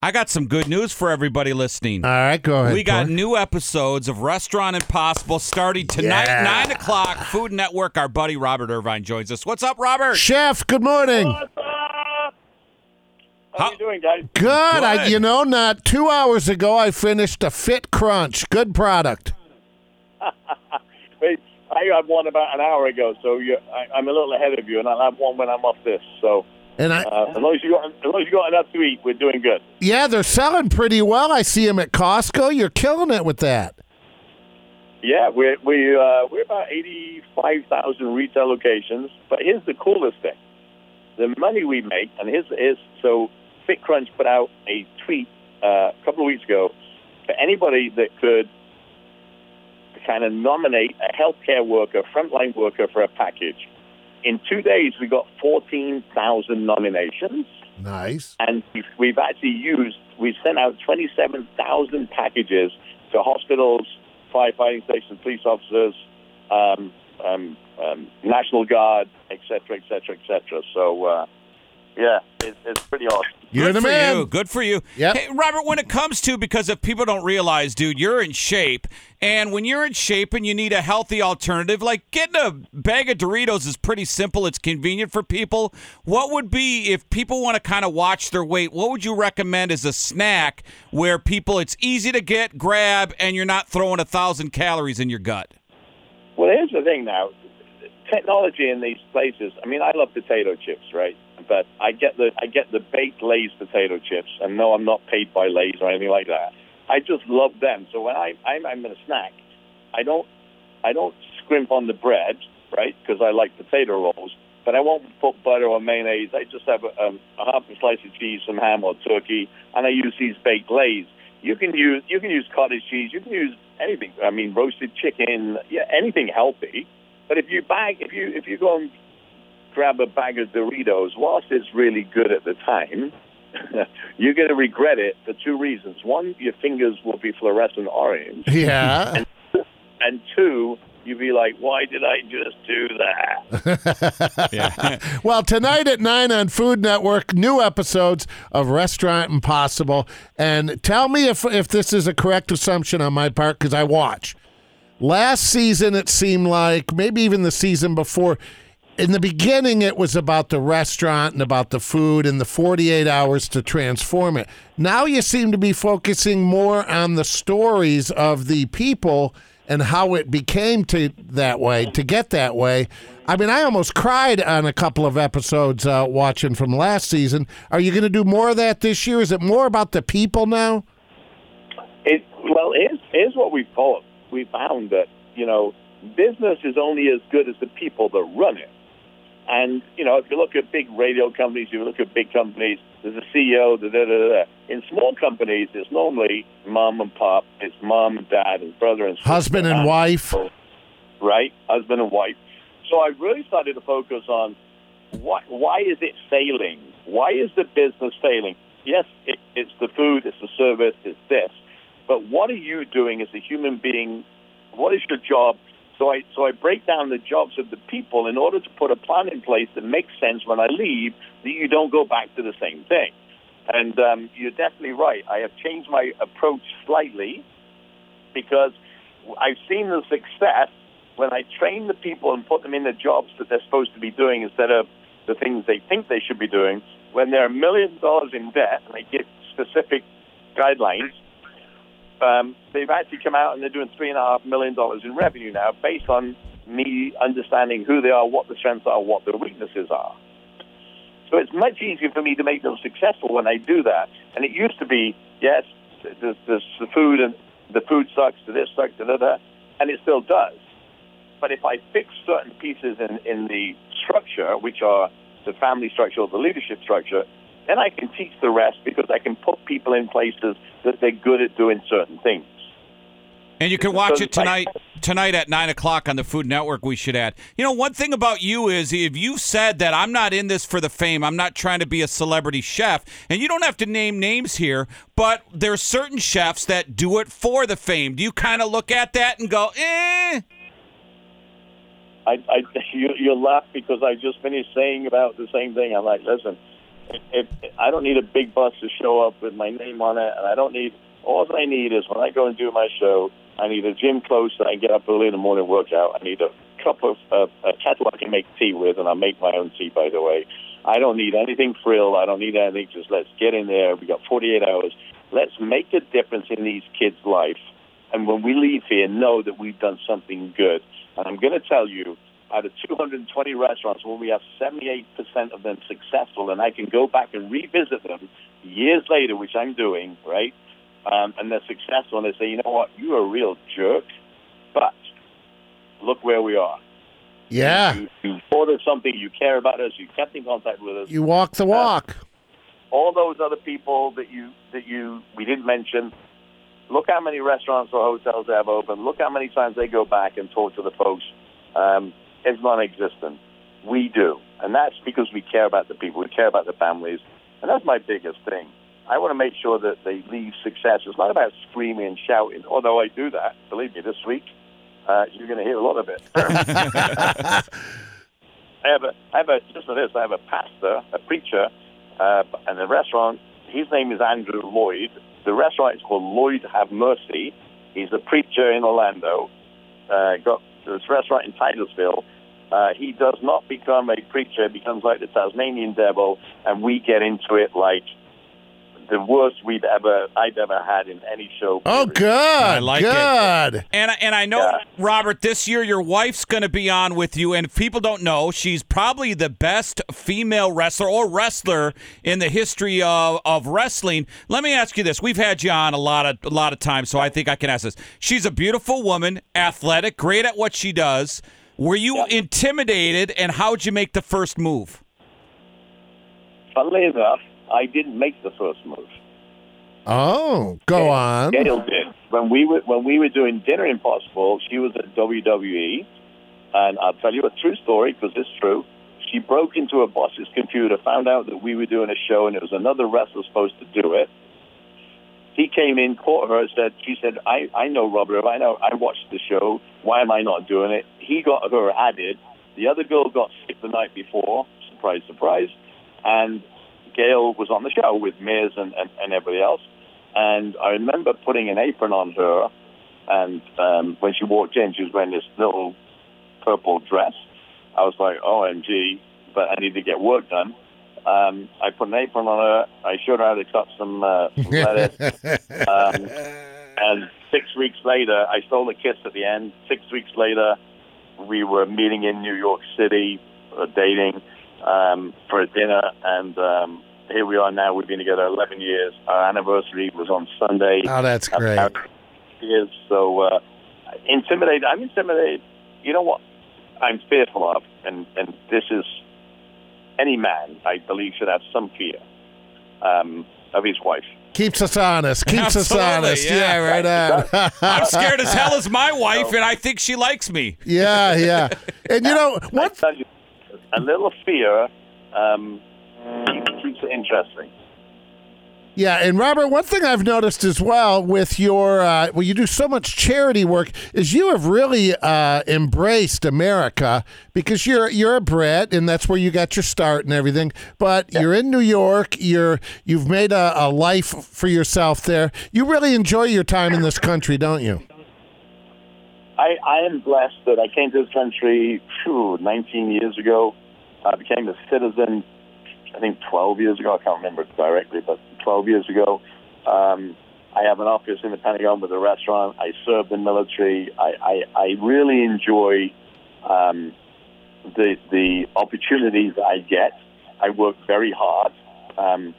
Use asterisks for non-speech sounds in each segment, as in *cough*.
I got some good news for everybody listening. All right, go ahead. We got Corey. new episodes of Restaurant Impossible starting tonight, Yeah. 9 o'clock, Food Network. Our buddy Robert Irvine joins us. What's up, Robert? Chef, good morning. What's up? How, How- you doing, guys? Good. I, you know, not two hours ago, I finished a Fit Crunch. Good product. *laughs* Wait, I had one about an hour ago, so you, I, I'm a little ahead of you, and I'll have one when I'm off this. So And I, uh, as long as you got, as long as you got enough to eat, we're doing good. yeah, they're selling pretty well. I see them at Costco. You're killing it with that. Yeah, we're we uh, we're about eighty-five thousand retail locations. But here's the coolest thing: the money we make, and here's is so FitCrunch put out a tweet uh, a couple of weeks ago for anybody that could kind of nominate a healthcare worker, frontline worker for a package. In two days, we got fourteen thousand nominations Nice. and we've, we've actually used we sent out 27,000 packages to hospitals, firefighting stations, police officers, um, um, um, National Guard, et cetera, et cetera, et cetera. So, uh, yeah, it, it's pretty awesome. You're Good the for man. you. Good for you. Yep. Hey, Robert, when it comes to, because if people don't realize, dude, you're in shape. And when you're in shape and you need a healthy alternative, like getting a bag of Doritos is pretty simple. It's convenient for people. What would be, if people want to kind of watch their weight, what would you recommend as a snack where people, it's easy to get, grab, and you're not throwing a thousand calories in your gut? Well, here's the thing now. Technology in these places. I mean, I love potato chips, right? But I get the I get the baked Lay's potato chips, and no, I'm not paid by Lay's or anything like that. I just love them. So when I I'm, I'm in a snack, I don't I don't scrimp on the bread, right? Because I like potato rolls. But I won't put butter or mayonnaise. I just have a, um, a half a slice of cheese, some ham or turkey, and I use these baked Lay's. You can use you can use cottage cheese. You can use anything. I mean, roasted chicken. Yeah, anything healthy. But if you bag, if you if you go and grab a bag of Doritos, whilst it's really good at the time, *laughs* you're going to regret it for two reasons. One, your fingers will be fluorescent orange, Yeah. and two, you'll be like, "Why did I just do that?" *laughs* Yeah. *laughs* well, tonight at 9 on Food Network, new episodes of Restaurant Impossible. And tell me if, if this is a correct assumption on my part, because I watch. Last season, it seemed like, maybe even the season before, in the beginning, it was about the restaurant and about the food and the 48 hours to transform it. Now you seem to be focusing more on the stories of the people and how it became to that way, to get that way. I mean, I almost cried on a couple of episodes uh, watching from last season. Are you going to do more of that this year? Is it more about the people now? It, well, here's, here's what we thought. We found that, you know, business is only as good as the people that run it. And, you know, if you look at big radio companies, you look at big companies, there's a CEO, da, da, da, da. In small companies, it's normally mom and pop, it's mom and dad and brother and sister. Husband and wife. Right? Husband and wife. So I really started to focus on why, why is it failing? Why is the business failing? Yes, it, it's the food, it's the service, it's this. But what are you doing as a human being? What is your job? So I so I break down the jobs of the people in order to put a plan in place that makes sense when I leave, that you don't go back to the same thing. And um, you're definitely right. I have changed my approach slightly because I've seen the success when I train the people and put them in the jobs that they're supposed to be doing instead of the things they think they should be doing. When they're a million dollars in debt and I give specific guidelines, um, they've actually come out and they're doing three and a half million dollars in revenue now based on me understanding who they are, what the strengths are, what their weaknesses are. So it's much easier for me to make them successful when I do that. And it used to be, yes, there's, there's the food and the food sucks, the this sucks, da, da, and it still does. But if I fix certain pieces in, in the structure, which are the family structure or the leadership structure, then I can teach the rest because I can put people in places that they're good at doing certain things. And you can watch it tonight tonight at nine o'clock on the Food Network. We should add. You know, one thing about you is if you said that I'm not in this for the fame, I'm not trying to be a celebrity chef, and you don't have to name names here, but there's certain chefs that do it for the fame. Do you kind of look at that and go, eh? I, I *laughs* you, you'll laugh because I just finished saying about the same thing. I'm like, listen, if I don't need a big bus to show up with my name on it, and I don't need. All I need is when I go and do my show, I need a gym close that I get up early in the morning workout. I need a cup of uh, a kettle I can make tea with, and I make my own tea, by the way. I don't need anything frill. I don't need anything. Just let's get in there. We got 48 hours. Let's make a difference in these kids' life. And when we leave here, know that we've done something good. And I'm going to tell you, out of 220 restaurants, when we have 78% of them successful, and I can go back and revisit them years later, which I'm doing, right? Um, and they're successful, and they say, you know what, you're a real jerk, but look where we are. Yeah. You, you ordered something, you care about us, you kept in contact with us. You walk the walk. All those other people that you that you we didn't mention. Look how many restaurants or hotels they have open. Look how many times they go back and talk to the folks. Um, it's non-existent. We do, and that's because we care about the people. We care about the families, and that's my biggest thing. I want to make sure that they leave success. It's not about screaming and shouting, although I do that. Believe me, this week uh, you're going to hear a lot of it. *laughs* I have a, I have a, listen to this. I have a pastor, a preacher, uh, and a restaurant. His name is Andrew Lloyd. The restaurant is called Lloyd Have Mercy. He's a preacher in Orlando. Uh, got this restaurant in Titusville. Uh, he does not become a preacher; he becomes like the Tasmanian devil, and we get into it like the worst we've ever I've ever had in any show. Oh, period. good. I like it. good. And I- and I know Yeah. Robert, this year your wife's going to be on with you. And if people don't know, she's probably the best female wrestler or wrestler in the history of, of wrestling. Let me ask you this: We've had you on a lot of a lot of times, so I think I can ask this. She's a beautiful woman, athletic, great at what she does. Were you intimidated, and how'd you make the first move? Funnily enough, I didn't make the first move. Oh, go on. Gail did. When we were when we were doing Dinner Impossible, she was at WWE, and I'll tell you a true story because it's true. She broke into her boss's computer, found out that we were doing a show, and it was another wrestler supposed to do it. He came in, caught her, said, "She said, I I know Robert. I know. I watched the show. Why am I not doing it?" He got her added. The other girl got sick the night before. Surprise, surprise. And Gail was on the show with Miz and, and, and everybody else. And I remember putting an apron on her, and um, when she walked in, she was wearing this little purple dress. I was like, OMG, but I need to get work done. Um, I put an apron on her. I showed her how to cut some, uh, some lettuce. *laughs* um, and six weeks later, I stole the kiss at the end. Six weeks later, we were meeting in New York City, uh, dating um, for a dinner, and um, here we are now. We've been together 11 years. Our anniversary was on Sunday. Oh, that's great. marriage Years, so uh, intimidated. I'm intimidated. You know what? I'm fearful of, and and this is any man, I believe, should have some fear um, of his wife. Keeps us honest. Keeps us honest. yeah. Yeah, right on. *laughs* I'm scared as hell as my *laughs* wife, and I think she likes me. yeah, yeah. And you know, what you, a little fear um, keeps, keeps it interesting. Yeah, and Robert, one thing I've noticed as well with your uh, well, you do so much charity work is you have really uh, embraced America because you're you're a Brit and that's where you got your start and everything. But you're in New York. You're you've made a, a life for yourself there. You really enjoy your time in this country, don't you? I, I am blessed that I came to this country phew, 19 years ago. I became a citizen, I think 12 years ago. I can't remember it directly, but 12 years ago. Um, I have an office in the Pentagon with a restaurant. I serve the military. I, I, I really enjoy um, the the opportunities I get. I work very hard. Um,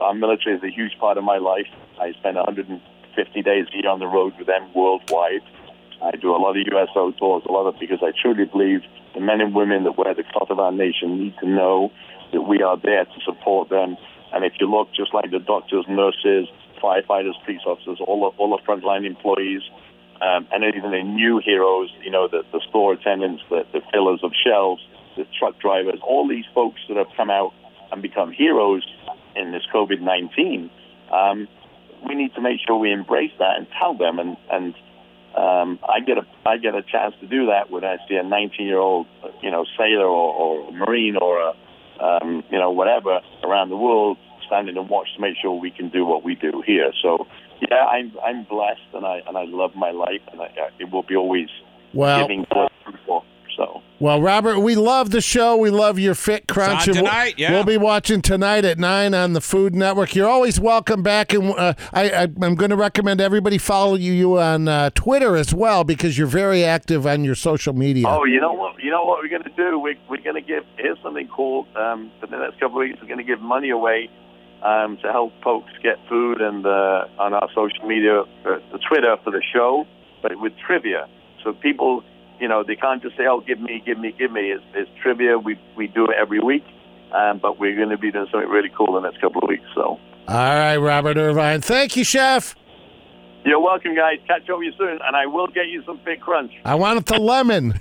our military is a huge part of my life. I spend 150 days a year on the road with them worldwide. I do a lot of USO tours, a lot of because I truly believe the men and women that wear the cloth of our nation need to know that we are there to support them. And if you look, just like the doctors, nurses, firefighters, police officers, all the, all the frontline employees, um, and even the new heroes, you know, the, the store attendants, the, the fillers of shelves, the truck drivers, all these folks that have come out and become heroes in this COVID-19, um, we need to make sure we embrace that and tell them. And, and um, I get a I get a chance to do that when I see a 19 year old, you know, sailor or, or marine or a, um, you know, whatever around the world, standing and watch to make sure we can do what we do here. So, yeah, I'm I'm blessed and I and I love my life and I, it will be always Well, giving to people. So. well, Robert, we love the show. We love your Fit Crunch. on we'll- tonight, yeah. We'll be watching tonight at nine on the Food Network. You're always welcome back, and uh, I, I, I'm going to recommend everybody follow you, you on uh, Twitter as well because you're very active on your social media. Oh, you know what? You know what we're going to do? We, we're going to give. Here's something cool. Um, for the next couple of weeks, we're going to give money away um, to help folks get food and uh, on our social media, uh, the Twitter for the show, but with trivia. So people, you know, they can't just say, "Oh, give me, give me, give me." It's, it's trivia. We we do it every week, um, but we're going to be doing something really cool in the next couple of weeks. So All right, Robert Irvine. Thank you, Chef. you're welcome, guys. Catch up with you soon, and I will get you some big Crunch. I want it to lemon. *laughs*